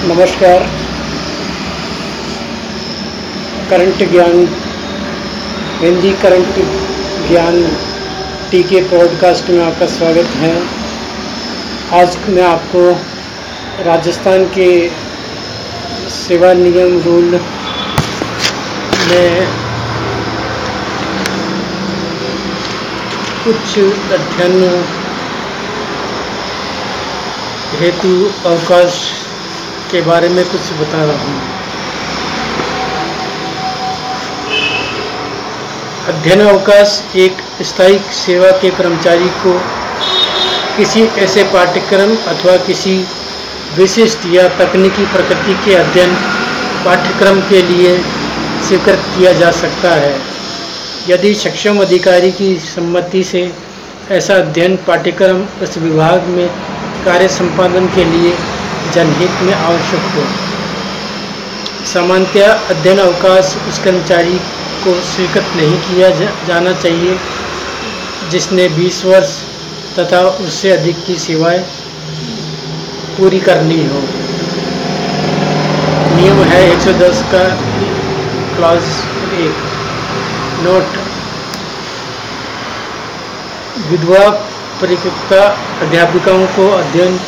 नमस्कार। करंट ज्ञान, हिंदी करंट ज्ञान टी के पॉडकास्ट में आपका स्वागत है। आज मैं आपको राजस्थान के सेवा निगम रूल में कुछ अध्ययन, हेतु अवकाश के बारे में कुछ बता रहा हूँ। अध्ययन अवकाश एक स्थायी सेवा के कर्मचारी को किसी ऐसे पाठ्यक्रम अथवा किसी विशिष्ट या तकनीकी प्रकृति के अध्ययन पाठ्यक्रम के लिए स्वीकृत किया जा सकता है। यदि सक्षम अधिकारी की सम्मति से ऐसा अध्ययन पाठ्यक्रम, उस विभाग में कार्य संपादन के लिए जनहित में आवश्यक हो। सामान्यतया अध्ययन अवकाश उस कर्मचारी को स्वीकृत नहीं किया जा, जाना चाहिए जिसने 20 वर्ष तथा उससे अधिक की सेवाएँ पूरी करनी हो। नियम है 110 का क्लास एक। नोट विधवा परिपक्वता अध्यापिकाओं को अध्ययन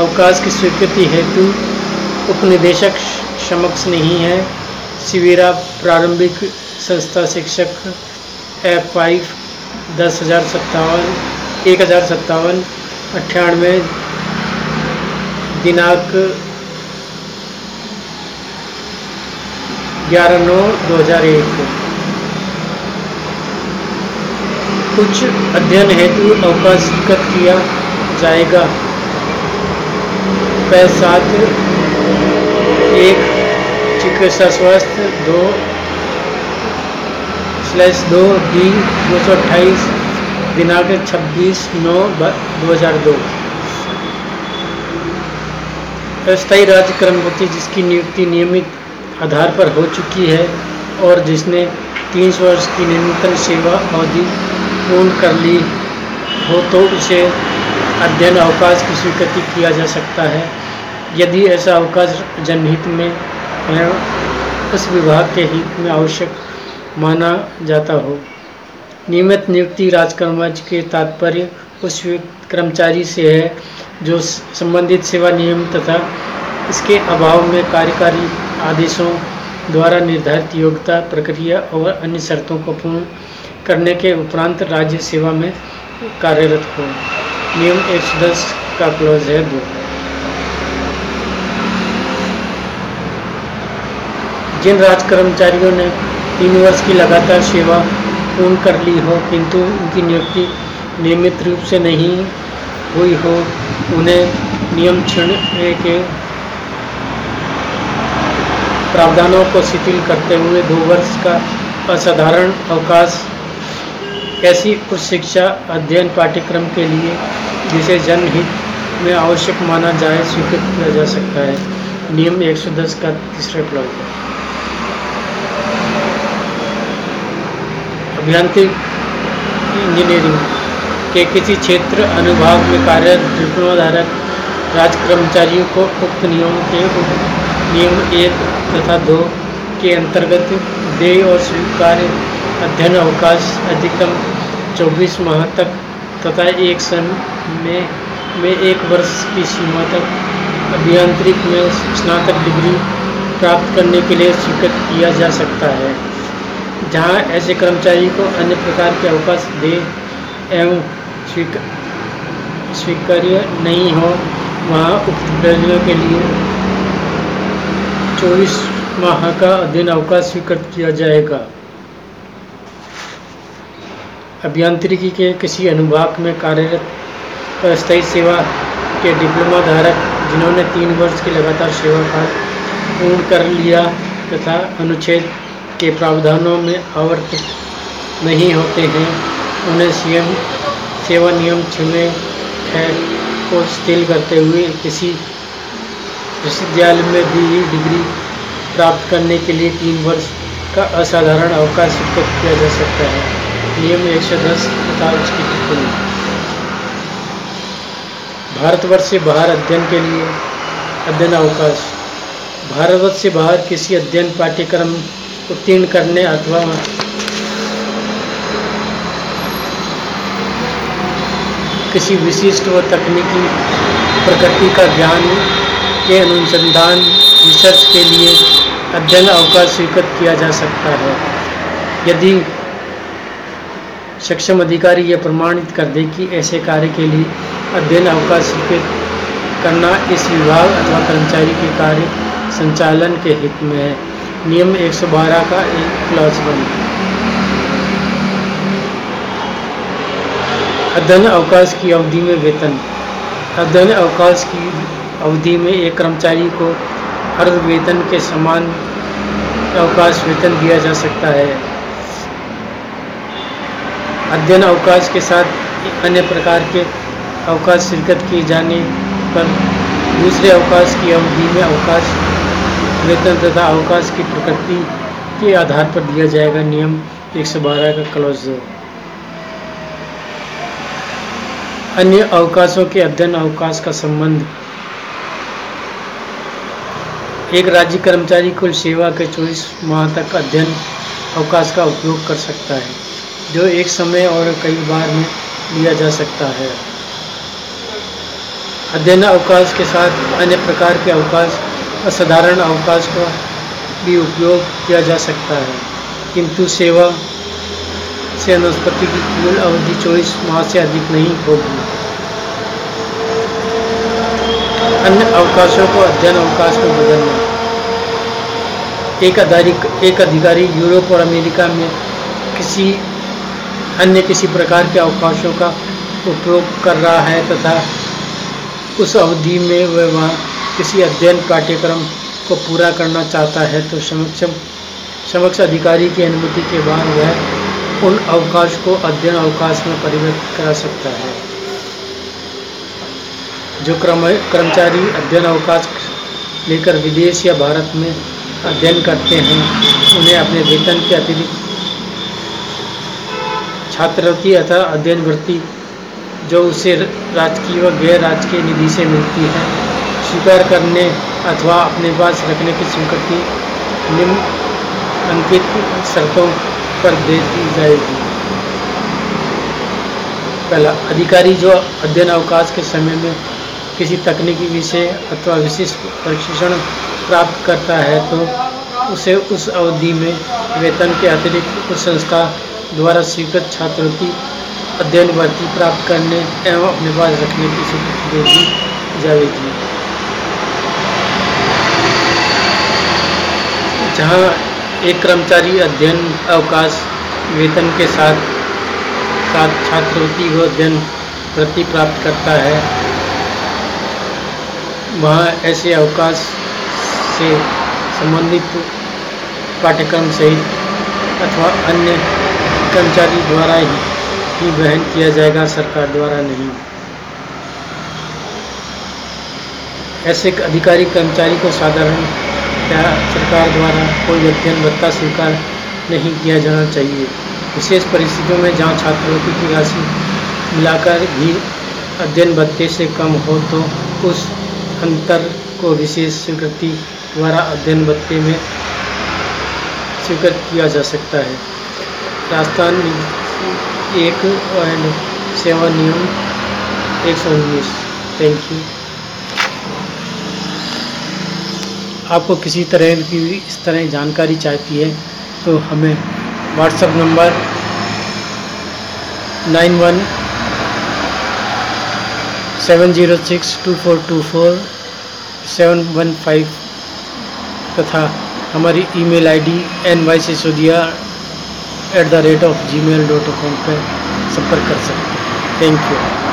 अवकाश की स्वीकृति हेतु उपनिदेशक समक्ष नहीं है। शिविरा प्रारंभिक संस्था शिक्षक एफ़ फाइव दस हज़ार सत्तावन, एक हज़ार सत्तावन अट्ठानवे दिनांक ग्यारह नौ दो हज़ार एक। कुछ अध्ययन हेतु अवकाश स्वीकृत किया जाएगा। पै सात, एक चिकित्सा स्वास्थ्य दो स्लैश दो डी दो सौ अट्ठाईस, दिनांक छब्बीस, नौ दो हज़ार दो। अस्थायी राज्य कर्मचारी जिसकी नियुक्ति नियमित आधार पर हो चुकी है और जिसने तीन सौ वर्ष की न्यूनतम सेवा अवधि पूर्ण कर ली हो तो उसे अध्ययन अवकाश की स्वीकृति किया जा सकता है। यदि ऐसा अवकाश जनहित में है उस विभाग के हित में आवश्यक माना जाता हो। नियमित नियुक्ति राजकर्मचारी के तात्पर्य उस कर्मचारी से है जो संबंधित सेवा नियम तथा इसके अभाव में कार्यकारी आदेशों द्वारा निर्धारित योग्यता प्रक्रिया और अन्य शर्तों को पूर्ण करने के उपरांत राज्य सेवा में कार्यरत हो। नियम 110 का क्लोज है दो। जिन राज कर्मचारियों ने तीन वर्ष की लगातार सेवा पूर्ण कर ली हो, किंतु उनकी नियुक्ति नियमित रूप से नहीं हुई हो, उन्हें नियम छीनने के प्रावधानों को शिथिल करते हुए दो वर्ष का असाधारण अवकाश, ऐसी उच्च शिक्षा अध्ययन पाठ्यक्रम के लिए जिसे जनहित में आवश्यक माना जाए, स्वीकृत किया जा सकता है। नियम 110 का तीसरा क्लॉज अभियांत्रिक, इंजीनियरिंग के किसी क्षेत्र, अनुभाग में कार्यरत डिप्लोमा धारक राज कर्मचारियों को उक्त नियमों के नियम एक तथा दो के अंतर्गत देय और स्वीकार्य अध्ययन अवकाश अधिकतम 24 माह तक तथा एक सन में में एक वर्ष की सीमा तक अभियांत्रिक में स्नातक डिग्री प्राप्त करने के लिए स्वीकृत किया जा सकता है। जहाँ ऐसे कर्मचारी को अन्य प्रकार के अवकाश दे एवं स्वीकार्य नहीं हो, वहाँ उक्त के लिए 24 माह का अध्ययन अवकाश स्वीकृत किया जाएगा। अभियांत्रिकी के किसी अनुभाग में कार्यरत अस्थायी सेवा के डिप्लोमा धारक जिन्होंने तीन वर्ष की लगातार सेवा काल पूर्ण कर लिया तथा अनुच्छेद के प्रावधानों में आवर्तित नहीं होते हैं। उन्हें सीएम सेवा नियम छः को शिथिल करते हुए किसी विश्वविद्यालय में भी डिग्री प्राप्त करने के लिए तीन वर्ष का असाधारण अवकाश स्वीकृत किया जा सकता है। नियम एक सौ दस तथा उसकी टिप्पणी। भारतवर्ष से बाहर अध्ययन के लिए अध्ययन अवकाश भारतवर्ष से बाहर किसी अध्ययन पाठ्यक्रम उत्तीर्ण करने अथवा किसी विशिष्ट व तकनीकी प्रकृति का ज्ञान के अनुसंधान रिसर्च के लिए अध्ययन अवकाश स्वीकृत किया जा सकता है। यदि सक्षम अधिकारी यह प्रमाणित कर दे कि ऐसे कार्य के लिए अध्ययन अवकाश स्वीकृत करना इस विभाग अथवा कर्मचारी के कार्य संचालन के हित में है। नियम 112 का एक क्लॉज वन अध्ययन अवकाश की अवधि में वेतन। अध्ययन अवकाश की अवधि में एक कर्मचारी को अर्ध वेतन के समान अवकाश वेतन दिया जा सकता है। अध्ययन अवकाश के साथ अन्य प्रकार के अवकाश शिरकत किए जाने पर दूसरे अवकाश की अवधि में अवकाश वेतन तथा अवकाश की प्रकृति के आधार पर दिया जाएगा नियम 112 का क्लॉज अन्य अवकाशों के अध्ययन अवकाश का संबंध। एक राज्य कर्मचारी कुल सेवा के 24 माह तक अध्ययन अवकाश का उपयोग कर सकता है, जो एक समय और कई बार में लिया जा सकता है। अध्ययन अवकाश के साथ अन्य प्रकार के अवकाश असाधारण अवकाश का भी उपयोग किया जा सकता है। किंतु सेवा से अनुस्पति की कुल अवधि चौबीस माह से अधिक नहीं होगी। अन्य अवकाशों को अध्ययन अवकाश में बदलना। एक अधिकारी एक अधिकारी यूरोप और अमेरिका में किसी अन्य किसी प्रकार के अवकाशों का उपयोग कर रहा है तथा उस अवधि में वह वहाँ किसी अध्ययन पाठ्यक्रम को पूरा करना चाहता है तो समक्ष समक्ष अधिकारी की अनुमति के बाद वह उन अवकाश को अध्ययन अवकाश में परिवर्तित करा सकता है। जो क्रम, कर्मचारी अध्ययन अवकाश लेकर विदेश या भारत में अध्ययन करते हैं, उन्हें अपने वेतन के अतिरिक्त छात्रवृत्ति अथवा अध्ययन वृत्ति, जो उसे राजकीय व गैर राजकीय निधि से मिलती है स्वीकार करने अथवा अपने पास रखने की स्वीकृति निम्न अंकित शर्तों पर दे दी जाएगी। पहला, अधिकारी जो अध्ययन अवकाश के समय में किसी तकनीकी विषय अथवा विशिष्ट प्रशिक्षण प्राप्त करता है तो उसे उस अवधि में वेतन के अतिरिक्त उस संस्था द्वारा स्वीकृत छात्रवृत्ति अध्ययन भर्ती प्राप्त करने एवं अपने पास रखने की स्वीकृति दे दी जाएगी। जहाँ एक कर्मचारी अध्ययन अवकाश वेतन के साथ साथ छात्रवृत्ति व अध्ययन वृत्ति प्राप्त करता है। वहाँ ऐसे अवकाश से संबंधित पाठ्यक्रम सहित अथवा अन्य कर्मचारी द्वारा ही, ही वहन किया जाएगा सरकार द्वारा नहीं। ऐसे अधिकारी कर्मचारी को साधारण सरकार द्वारा कोई अध्ययन भत्ता स्वीकार नहीं किया जाना चाहिए? विशेष परिस्थितियों में जहाँ छात्रवृत्ति की राशि मिलाकर भी अध्ययन भत्ते से कम हो तो उस अंतर को विशेष स्वीकृति द्वारा अध्ययन भत्ते में स्वीकृत किया जा सकता है। राजस्थान एक सेवा नियम एक सौ उन्नीस। Thank you. आपको किसी तरह की इस तरह जानकारी चाहती है तो हमें WhatsApp number nine one seven zero six two four two four seven one five तथा हमारी email ID N Y Sisodia at the rate of Gmail dot com पर संपर्क कर सकते हैं। Thank you.